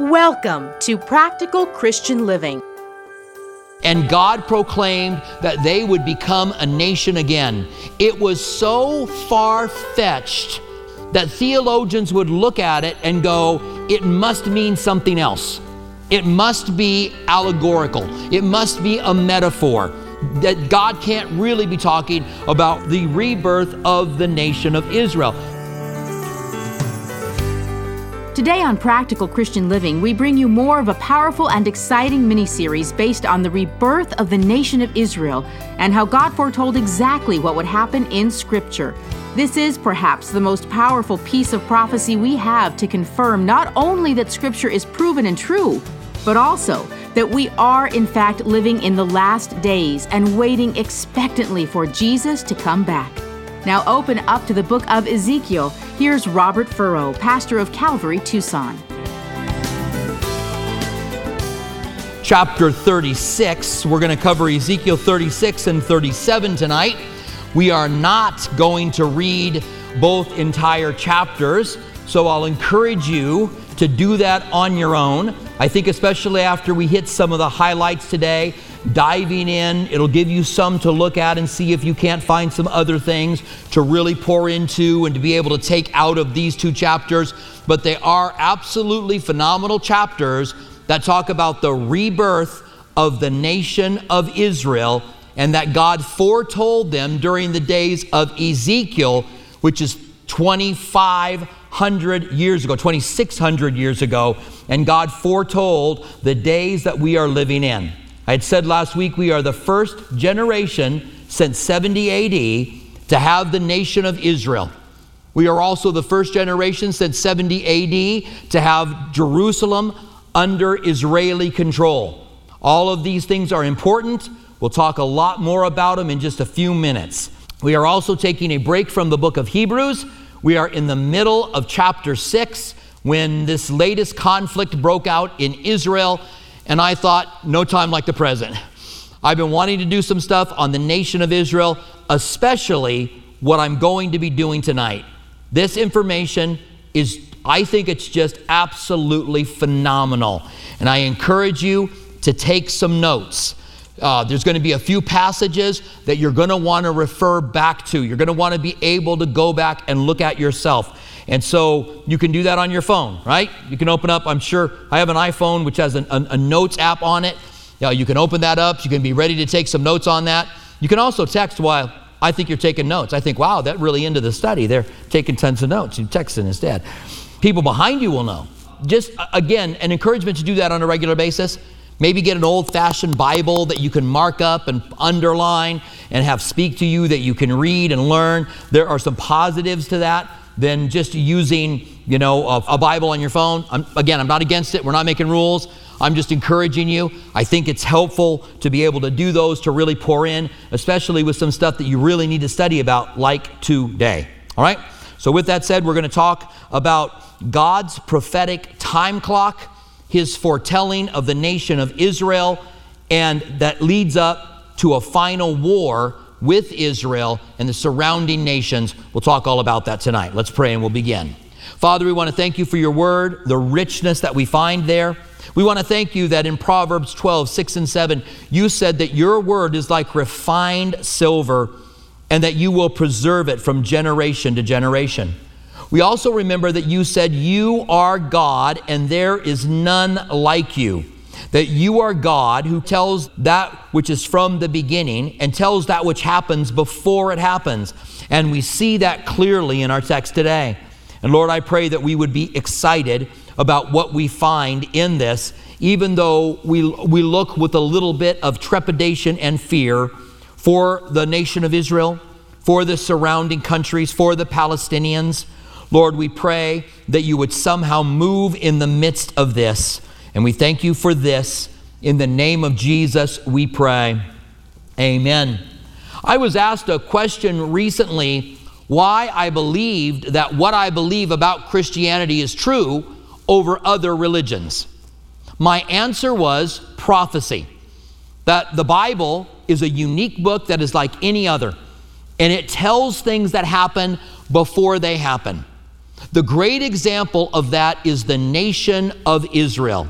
Welcome to Practical Christian Living. And God proclaimed that they would become a nation again. It was so far fetched that theologians would look at it and go, it must mean something else. It must be allegorical. It must be a metaphor. That God can't really be talking about the rebirth of the nation of Israel. Today on Practical Christian Living, we bring you more of a powerful and exciting mini series based on the rebirth of the nation of Israel and how God foretold exactly what would happen in Scripture. This is perhaps the most powerful piece of prophecy we have to confirm not only that Scripture is proven and true, but also that we are, in fact, living in the last days and waiting expectantly for Jesus to come back. Now open up to the book of Ezekiel. Here's Robert Furrow, pastor of Calvary, Tucson. Chapter 36. We're going to cover Ezekiel 36 and 37 tonight. We are not going to read both entire chapters, so I'll encourage you to do that on your own. I think, especially after we hit some of the highlights today, diving in. It'll give you some to look at and see if you can't find some other things to really pour into and to be able to take out of these two chapters. But they are absolutely phenomenal chapters that talk about the rebirth of the nation of Israel and that God foretold them during the days of Ezekiel, which is 2,500 years ago, 2,600 years ago. And God foretold the days that we are living in. I had said last week we are the first generation since 70 AD to have the nation of Israel. We are also the first generation since 70 AD to have Jerusalem under Israeli control. All of these things are important. We'll talk a lot more about them in just a few minutes. We are also taking a break from the book of Hebrews. We are in the middle of chapter 6 when this latest conflict broke out in Israel and I thought, no time like the present. I've been wanting to do some stuff on the nation of Israel, especially what I'm going to be doing tonight. This information is, I think it's just absolutely phenomenal. And I encourage you to take some notes. Uh, there's going to be a few passages that you're going to want to refer back to. You're going to want to be able to go back and look at yourself. And so you can do that on your phone, right? You can open up, I'm sure, I have an iPhone which has an, a, a notes app on it. You, you can open that up. You can be ready to take some notes on that. You can also text while I think you're taking notes. I think, wow, that really into the study. They're taking tons of notes. You texting instead. People behind you will know. Just again, an encouragement to do that on a regular basis. Maybe get an old fashioned Bible that you can mark up and underline and have speak to you that you can read and learn. There are some positives to that than just using, you know, a, a Bible on your phone. I'm, again, I'm not against it. We're not making rules. I'm just encouraging you. I think it's helpful to be able to do those to really pour in, especially with some stuff that you really need to study about, like today. All right? So, with that said, we're going to talk about God's prophetic time clock, his foretelling of the nation of Israel, and that leads up to a final war with Israel and the surrounding nations. We'll talk all about that tonight. Let's pray and we'll begin. Father, we want to thank you for your word, the richness that we find there. We want to thank you that in Proverbs 12, 6 and 7, you said that your word is like refined silver and that you will preserve it from generation to generation. We also remember that you said, You are God and there is none like you that you are God who tells that which is from the beginning and tells that which happens before it happens. And we see that clearly in our text today. And Lord, I pray that we would be excited about what we find in this, even though we, we look with a little bit of trepidation and fear for the nation of Israel, for the surrounding countries, for the Palestinians. Lord, we pray that you would somehow move in the midst of this and we thank you for this. In the name of Jesus, we pray. Amen. I was asked a question recently why I believed that what I believe about Christianity is true over other religions. My answer was prophecy. That the Bible is a unique book that is like any other, and it tells things that happen before they happen. The great example of that is the nation of Israel.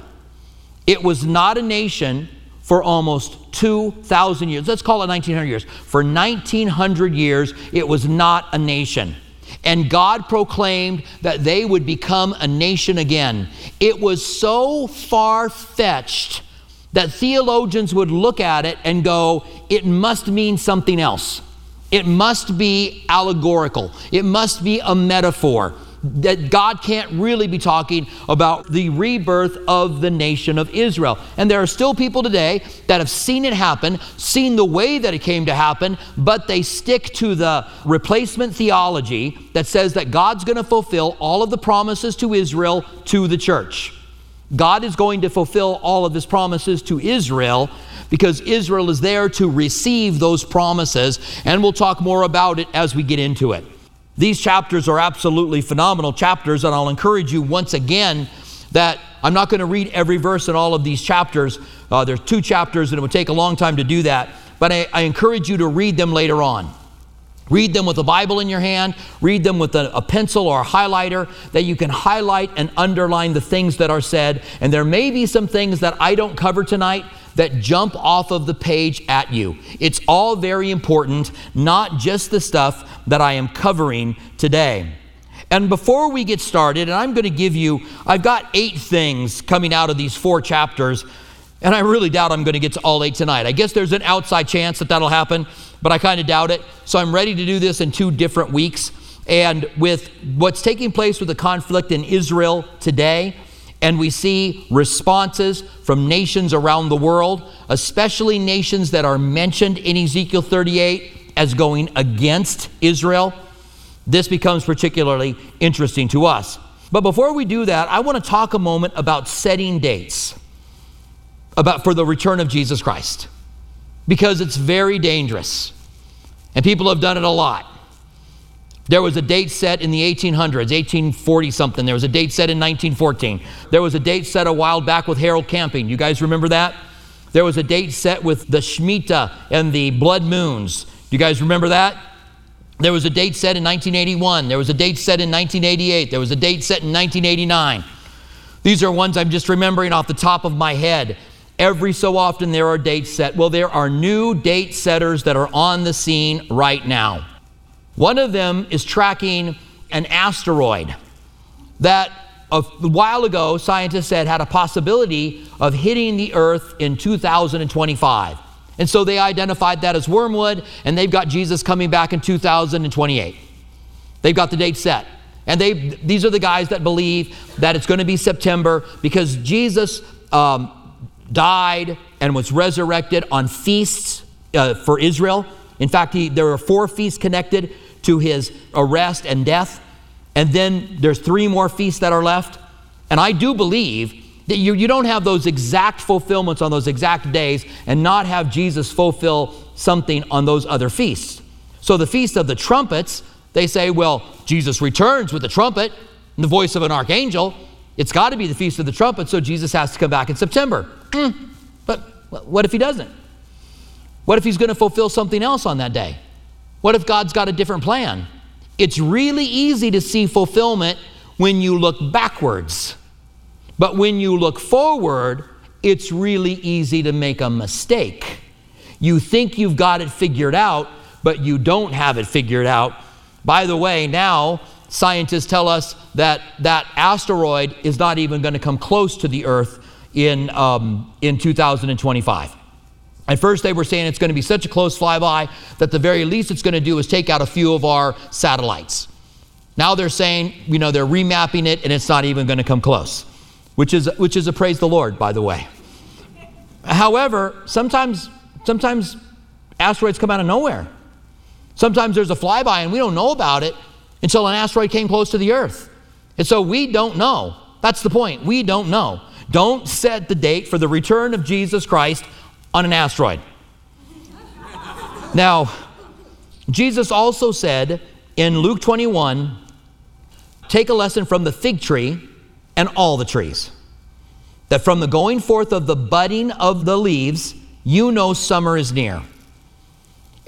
It was not a nation for almost 2,000 years. Let's call it 1900 years. For 1900 years, it was not a nation. And God proclaimed that they would become a nation again. It was so far fetched that theologians would look at it and go, it must mean something else. It must be allegorical. It must be a metaphor that God can't really be talking about the rebirth of the nation of Israel. And there are still people today that have seen it happen, seen the way that it came to happen, but they stick to the replacement theology that says that God's going to fulfill all of the promises to Israel to the church. God is going to fulfill all of his promises to Israel because Israel is there to receive those promises, and we'll talk more about it as we get into it. These chapters are absolutely phenomenal chapters, and I'll encourage you once again that I'm not going to read every verse in all of these chapters. Uh, there's two chapters, and it would take a long time to do that, but I, I encourage you to read them later on. Read them with a Bible in your hand. Read them with a, a, pencil or a highlighter that you can highlight and underline the things that are said. And there may be some things that I don't cover tonight that jump off of the page at you. It's all very important, not just the stuff that I am covering today. And before we get started, and I'm going to give you, I've got eight things coming out of these four chapters, and I really doubt I'm going to get to all eight tonight. I guess there's an outside chance that that'll happen, but I kind of doubt it. So I'm ready to do this in two different weeks. And with what's taking place with the conflict in Israel today, and we see responses from nations around the world, especially nations that are mentioned in Ezekiel 38 as going against Israel. This becomes particularly interesting to us. But before we do that, I want to talk a moment about setting dates about for the return of Jesus Christ because it's very dangerous. And people have done it a lot. There was a date set in the 1800s, 1840 something. There was a date set in 1914. There was a date set a while back with Harold Camping. You guys remember that? There was a date set with the Shemitah and the blood moons. You guys remember that? There was a date set in 1981. There was a date set in 1988. There was a date set in 1989. These are ones I'm just remembering off the top of my head. Every so often there are dates set. Well, there are new date setters that are on the scene right now. One of them is tracking an asteroid that a while ago scientists said had a possibility of hitting the Earth in 2025. And so they identified that as wormwood, and they've got Jesus coming back in 2028. They've got the date set. And they, these are the guys that believe that it's going to be September because Jesus um, died and was resurrected on feasts uh, for Israel. In fact, he, there are four feasts connected to his arrest and death. And then there's three more feasts that are left. And I do believe that you, you don't have those exact fulfillments on those exact days and not have Jesus fulfill something on those other feasts. So the Feast of the Trumpets, they say, well, Jesus returns with the trumpet and the voice of an archangel. It's got to be the Feast of the Trumpet, so Jesus has to come back in September. Mm. But what if he doesn't? What if he's going to fulfill something else on that day? What if God's got a different plan? It's really easy to see fulfillment when you look backwards. But when you look forward, it's really easy to make a mistake. You think you've got it figured out, but you don't have it figured out. By the way, now scientists tell us that that asteroid is not even going to come close to the Earth in, um, in 2025. At first, they were saying it's going to be such a close flyby that the very least it's going to do is take out a few of our satellites. Now they're saying, you know, they're remapping it and it's not even going to come close, which is, which is a praise the Lord, by the way. However, sometimes, sometimes asteroids come out of nowhere. Sometimes there's a flyby and we don't know about it until an asteroid came close to the Earth. And so we don't know. That's the point. We don't know. Don't set the date for the return of Jesus Christ on an asteroid. Now, Jesus also said in Luke 21 take a lesson from the fig tree and all the trees. That from the going forth of the budding of the leaves, you know summer is near.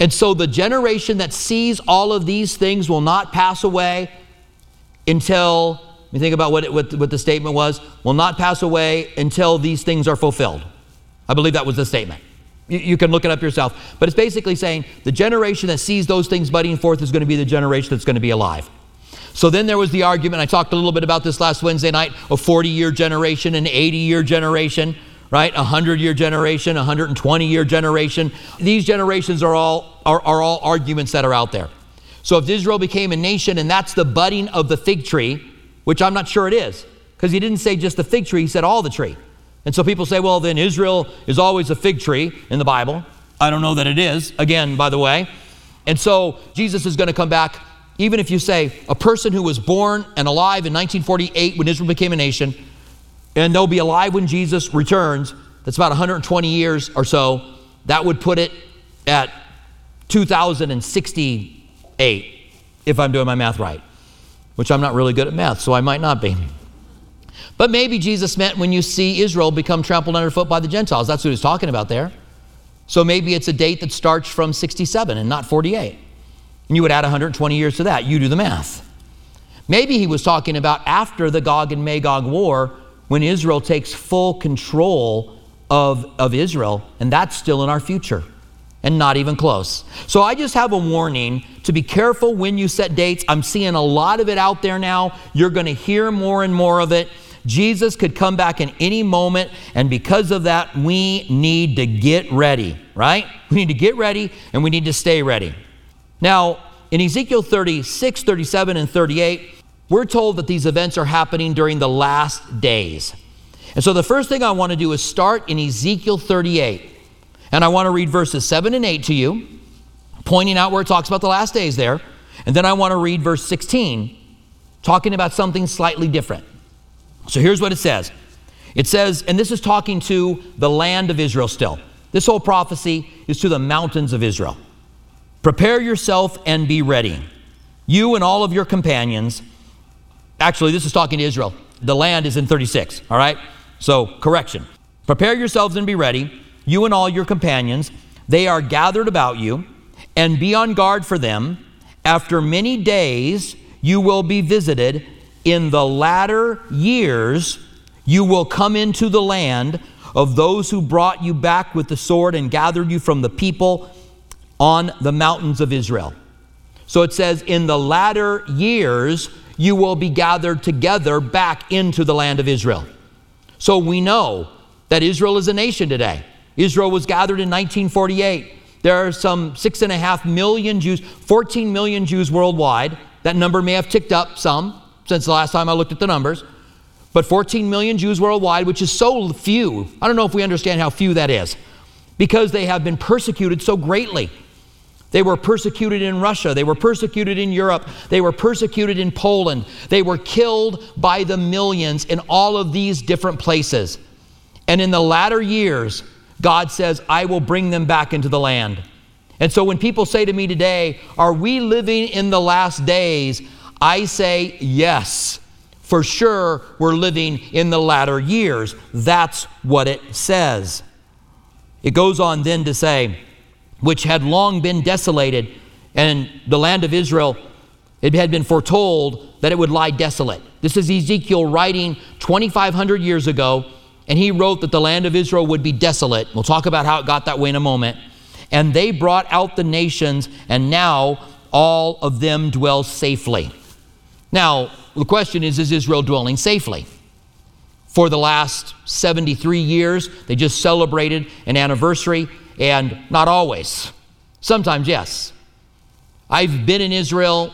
And so the generation that sees all of these things will not pass away. until, you think about what, it, what, what the statement was, will not pass away until these things are fulfilled. I believe that was the statement. You, you can look it up yourself. But it's basically saying the generation that sees those things budding forth is going to be the generation that's going to be alive. So then there was the argument, I talked a little bit about this last Wednesday night, a 40 year generation, an 80 year generation, right? A 100 year generation, a 120 year generation. These generations are all, are, are all arguments that are out there. So if Israel became a nation and that's the budding of the fig tree, which I'm not sure it is, because he didn't say just the fig tree, he said all the tree. And so people say, well, then Israel is always a fig tree in the Bible. I don't know that it is, again, by the way. And so Jesus is going to come back, even if you say a person who was born and alive in 1948 when Israel became a nation, and they'll be alive when Jesus returns, that's about 120 years or so, that would put it at 2068, if I'm doing my math right, which I'm not really good at math, so I might not be. But maybe Jesus meant when you see Israel become trampled underfoot by the Gentiles. That's what he's talking about there. So maybe it's a date that starts from 67 and not 48. And you would add 120 years to that. You do the math. Maybe he was talking about after the Gog and Magog war when Israel takes full control of, of Israel, and that's still in our future and not even close. So I just have a warning to be careful when you set dates. I'm seeing a lot of it out there now. You're going to hear more and more of it. Jesus could come back in any moment, and because of that, we need to get ready, right? We need to get ready and we need to stay ready. Now, in Ezekiel 36, 37, and 38, we're told that these events are happening during the last days. And so the first thing I want to do is start in Ezekiel 38. And I want to read verses 7 and 8 to you, pointing out where it talks about the last days there. And then I want to read verse 16, talking about something slightly different. So here's what it says it says, and this is talking to the land of Israel still. This whole prophecy is to the mountains of Israel. Prepare yourself and be ready, you and all of your companions. Actually, this is talking to Israel. The land is in 36, all right? So, correction. Prepare yourselves and be ready, you and all your companions. They are gathered about you, and be on guard for them. After many days, you will be visited in the latter years you will come into the land of those who brought you back with the sword and gathered you from the people on the mountains of Israel. So it says, In the latter years, you will be gathered together back into the land of Israel. So we know that Israel is a nation today. Israel was gathered in 1948. There are some six and a half million Jews, 14 million Jews worldwide. That number may have ticked up some since the last time I looked at the numbers. But 14 million Jews worldwide, which is so few. I don't know if we understand how few that is because they have been persecuted so greatly. They were persecuted in Russia. They were persecuted in Europe. They were persecuted in Poland. They were killed by the millions in all of these different places. And in the latter years, God says, I will bring them back into the land. And so when people say to me today, Are we living in the last days? I say yes. For sure, we're living in the latter years. That's what it says. It goes on then to say, which had long been desolated, and the land of Israel, it had been foretold that it would lie desolate. This is Ezekiel writing 2,500 years ago, and he wrote that the land of Israel would be desolate. We'll talk about how it got that way in a moment. And they brought out the nations, and now all of them dwell safely. Now, the question is is Israel dwelling safely? For the last 73 years, they just celebrated an anniversary, and not always. Sometimes, yes. I've been in Israel,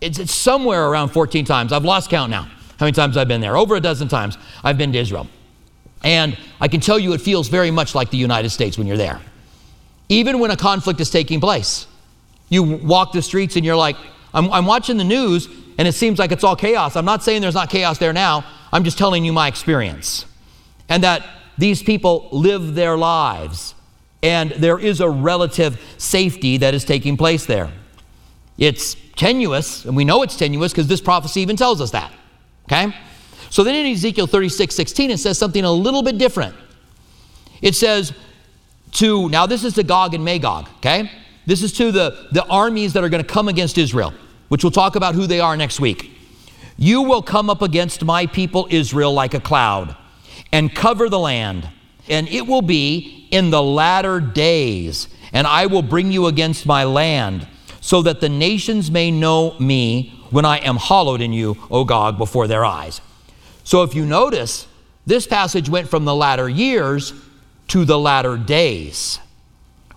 it's, it's somewhere around 14 times. I've lost count now how many times I've been there. Over a dozen times I've been to Israel. And I can tell you it feels very much like the United States when you're there. Even when a conflict is taking place, you walk the streets and you're like, I'm, I'm watching the news and it seems like it's all chaos. I'm not saying there's not chaos there now, I'm just telling you my experience. And that these people live their lives, and there is a relative safety that is taking place there. It's tenuous, and we know it's tenuous because this prophecy even tells us that. Okay? So then in Ezekiel 36 16, it says something a little bit different. It says, to, now this is to Gog and Magog, okay? This is to the, the armies that are going to come against Israel which we'll talk about who they are next week. You will come up against my people Israel like a cloud and cover the land, and it will be in the latter days, and I will bring you against my land, so that the nations may know me when I am hallowed in you, O Gog, before their eyes. So if you notice, this passage went from the latter years to the latter days.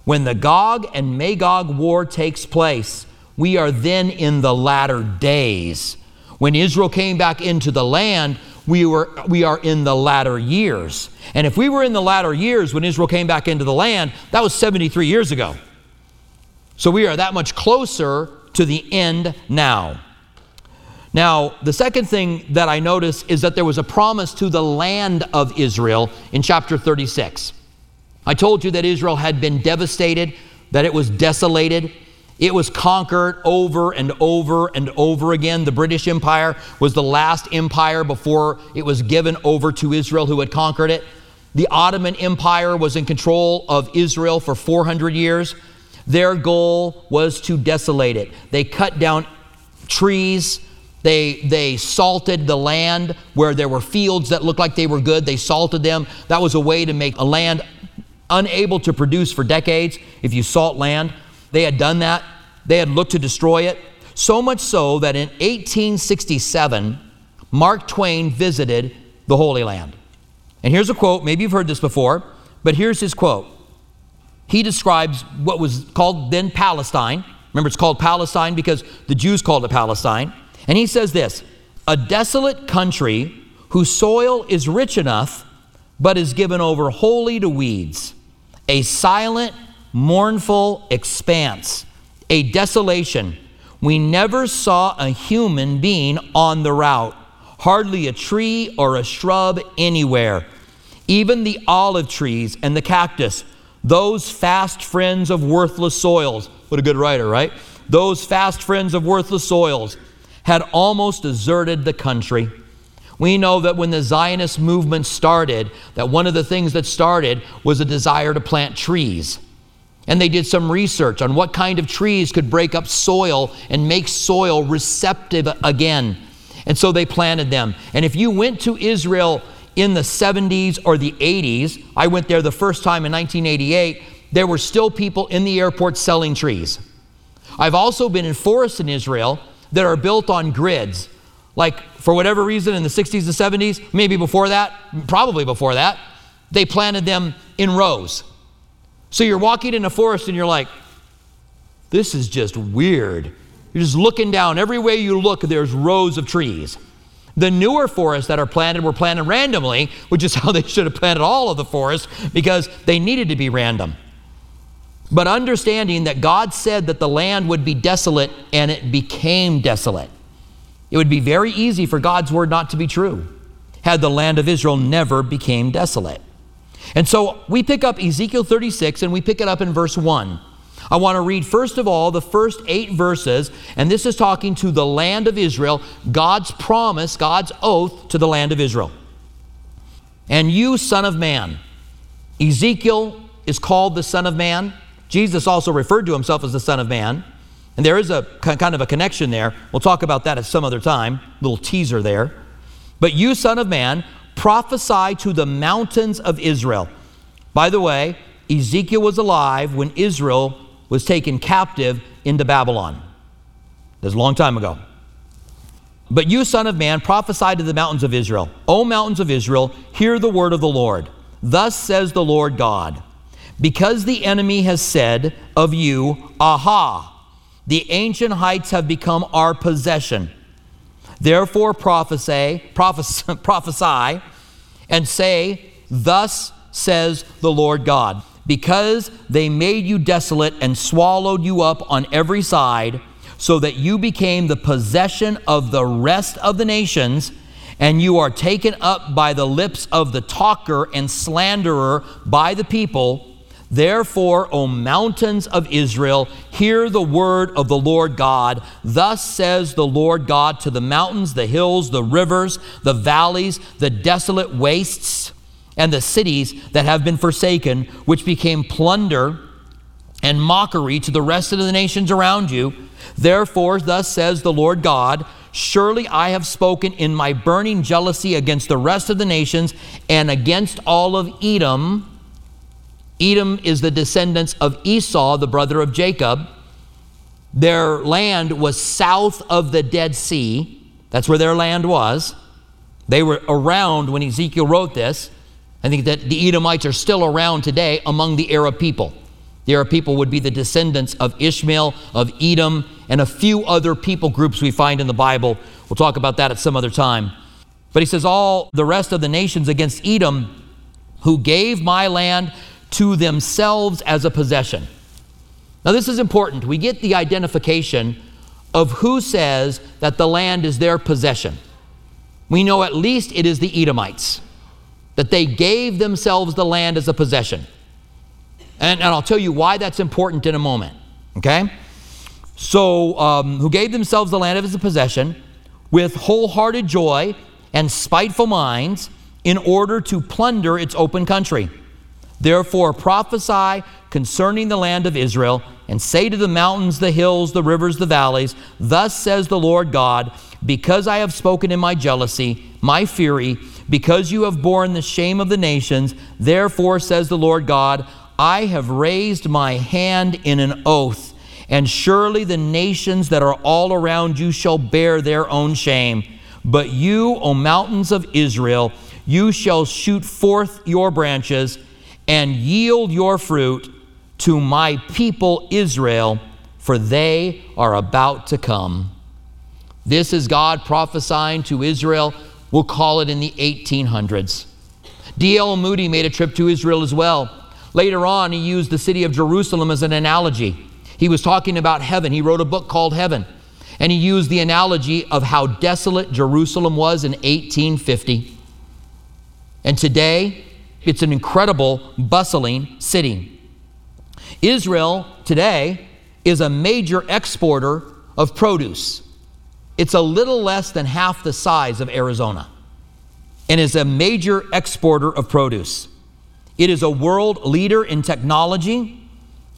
When the Gog and Magog war takes place, we are then in the latter days. When Israel came back into the land, we, were, we are in the latter years. And if we were in the latter years when Israel came back into the land, that was 73 years ago. So we are that much closer to the end now. Now, the second thing that I notice is that there was a promise to the land of Israel in chapter 36. I told you that Israel had been devastated, that it was desolated. It was conquered over and over and over again. The British Empire was the last empire before it was given over to Israel, who had conquered it. The Ottoman Empire was in control of Israel for 400 years. Their goal was to desolate it. They cut down trees, they, they salted the land where there were fields that looked like they were good. They salted them. That was a way to make a land unable to produce for decades if you salt land. They had done that. They had looked to destroy it. So much so that in 1867, Mark Twain visited the Holy Land. And here's a quote. Maybe you've heard this before, but here's his quote. He describes what was called then Palestine. Remember, it's called Palestine because the Jews called it Palestine. And he says this a desolate country whose soil is rich enough but is given over wholly to weeds, a silent, mournful expanse, a desolation. We never saw a human being on the route, hardly a tree or a shrub anywhere. Even the olive trees and the cactus, those fast friends of worthless soils. What a good writer, right? Those fast friends of worthless soils had almost deserted the country. We know that when the Zionist movement started, that one of the things that started was a desire to plant trees. And they did some research on what kind of trees could break up soil and make soil receptive again. And so they planted them. And if you went to Israel in the 70s or the 80s, I went there the first time in 1988, there were still people in the airport selling trees. I've also been in forests in Israel that are built on grids. Like, for whatever reason, in the 60s and 70s, maybe before that, probably before that, they planted them in rows. So you're walking in a forest and you're like, this is just weird. You're just looking down. Every way you look, there's rows of trees. The newer forests that are planted were planted randomly, which is how they should have planted all of the forests because they needed to be random. But understanding that God said that the land would be desolate and it became desolate. It would be very easy for God's word not to be true had the land of Israel never became desolate. And so we pick up Ezekiel 36 and we pick it up in verse 1. I want to read, first of all, the first eight verses, and this is talking to the land of Israel, God's promise, God's oath to the land of Israel. And you, Son of Man, Ezekiel is called the Son of Man. Jesus also referred to himself as the Son of Man. And there is a kind of a connection there. We'll talk about that at some other time, little teaser there. But you, Son of Man, prophesy to the mountains of Israel. By the way, Ezekiel was alive when Israel was taken captive into Babylon. That's a long time ago. But you, Son of Man, prophesy to the mountains of Israel. O mountains of Israel, hear the word of the Lord. Thus says the Lord God. Because the enemy has said of you, Aha, the ancient heights have become our possession. Therefore prophesy, prophesy, prophesy and say, Thus says the Lord God. Because they made you desolate and swallowed you up on every side, so that you became the possession of the rest of the nations, and you are taken up by the lips of the talker and slanderer by the people Therefore, O mountains of Israel, hear the word of the Lord God. Thus says the Lord God to the mountains, the hills, the rivers, the valleys, the desolate wastes, and the cities that have been forsaken, which became plunder and mockery to the rest of the nations around you. Therefore, thus says the Lord God Surely I have spoken in my burning jealousy against the rest of the nations and against all of Edom. Edom is the descendants of Esau, the brother of Jacob. Their land was south of the Dead Sea. That's where their land was. They were around when Ezekiel wrote this. I think that the Edomites are still around today among the Arab people. The Arab people would be the descendants of Ishmael, of Edom, and a few other people groups we find in the Bible. We'll talk about that at some other time. But he says, All the rest of the nations against Edom who gave my land to themselves as a possession. Now, this is important. We get the identification of who says that the land is their possession. We know at least it is the Edomites, that they gave themselves the land as a possession. And, and I'll tell you why that's important in a moment, okay? So, um, who gave themselves the land as a possession with wholehearted joy and spiteful minds in order to plunder its open country. Therefore, prophesy concerning the land of Israel, and say to the mountains, the hills, the rivers, the valleys, Thus says the Lord God, because I have spoken in my jealousy, my fury, because you have borne the shame of the nations, therefore says the Lord God, I have raised my hand in an oath, and surely the nations that are all around you shall bear their own shame. But you, O mountains of Israel, you shall shoot forth your branches and yield your fruit to my people Israel, for they are about to come. This is God prophesying to Israel. We'll call it in the 1800s. D.L. Moody made a trip to Israel as well. Later on, he used the city of Jerusalem as an analogy. He was talking about heaven. He wrote a book called Heaven. And he used the analogy of how desolate Jerusalem was in 1850. And today, it's an incredible, bustling city. Israel today is a major exporter of produce. It's a little less than half the size of Arizona and is a major exporter of produce. It is a world leader in technology.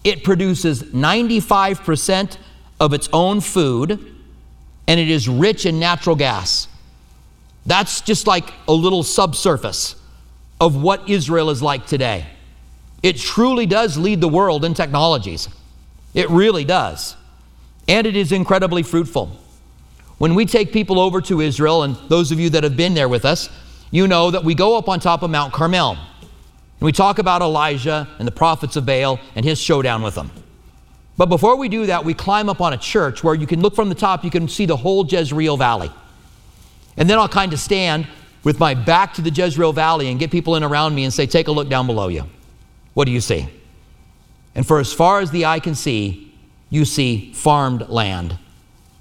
It produces 95% of its own food, and it is rich in natural gas. That's just like a little subsurface of what Israel is like today. It truly does lead the world in technologies. It really does. And it is incredibly fruitful. When we take people over to Israel, and those of you that have been there with us, you know that we go up on top of Mount Carmel. And we talk about Elijah and the prophets of Baal and his showdown with them. But before we do that, we climb up on a church where you can look from the top, you can see the whole Jezreel Valley. And then I'll kind of stand with my back to the Jezreel Valley and get people in around me and say, Take a look down below you. What do you see? And for as far as the eye can see, you see farmed land,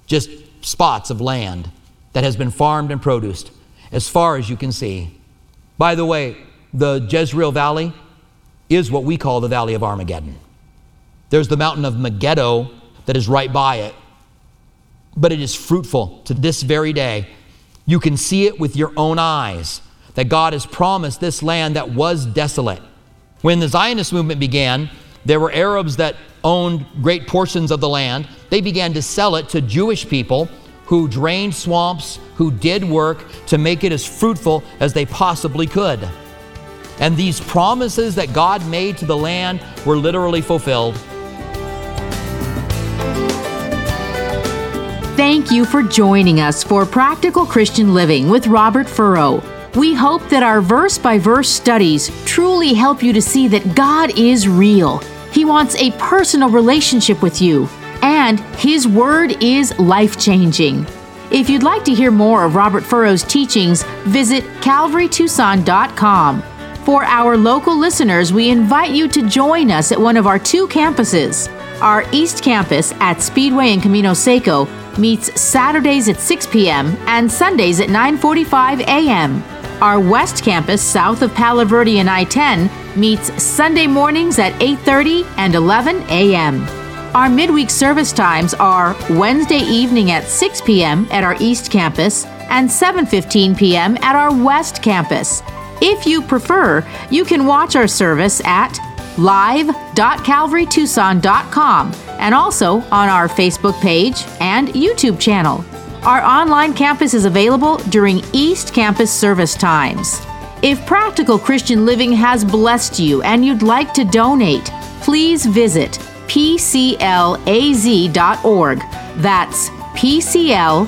just spots of land that has been farmed and produced as far as you can see. By the way, the Jezreel Valley is what we call the Valley of Armageddon. There's the mountain of Megiddo that is right by it, but it is fruitful to this very day. You can see it with your own eyes that God has promised this land that was desolate. When the Zionist movement began, there were Arabs that owned great portions of the land. They began to sell it to Jewish people who drained swamps, who did work to make it as fruitful as they possibly could. And these promises that God made to the land were literally fulfilled. Thank you for joining us for Practical Christian Living with Robert Furrow. We hope that our verse by verse studies truly help you to see that God is real. He wants a personal relationship with you, and His Word is life changing. If you'd like to hear more of Robert Furrow's teachings, visit calvarytucson.com. For our local listeners, we invite you to join us at one of our two campuses. Our East Campus at Speedway and Camino Seco meets Saturdays at 6 p.m. and Sundays at 9:45 a.m. Our West Campus south of Palo Verde and I-10 meets Sunday mornings at 8:30 and 11 a.m. Our midweek service times are Wednesday evening at 6 p.m. at our East Campus and 7:15 p.m. at our West Campus. If you prefer, you can watch our service at live.calvarytucson.com and also on our Facebook page and YouTube channel. Our online campus is available during East Campus service times. If Practical Christian Living has blessed you and you'd like to donate, please visit pclaz.org. That's pclaz.org,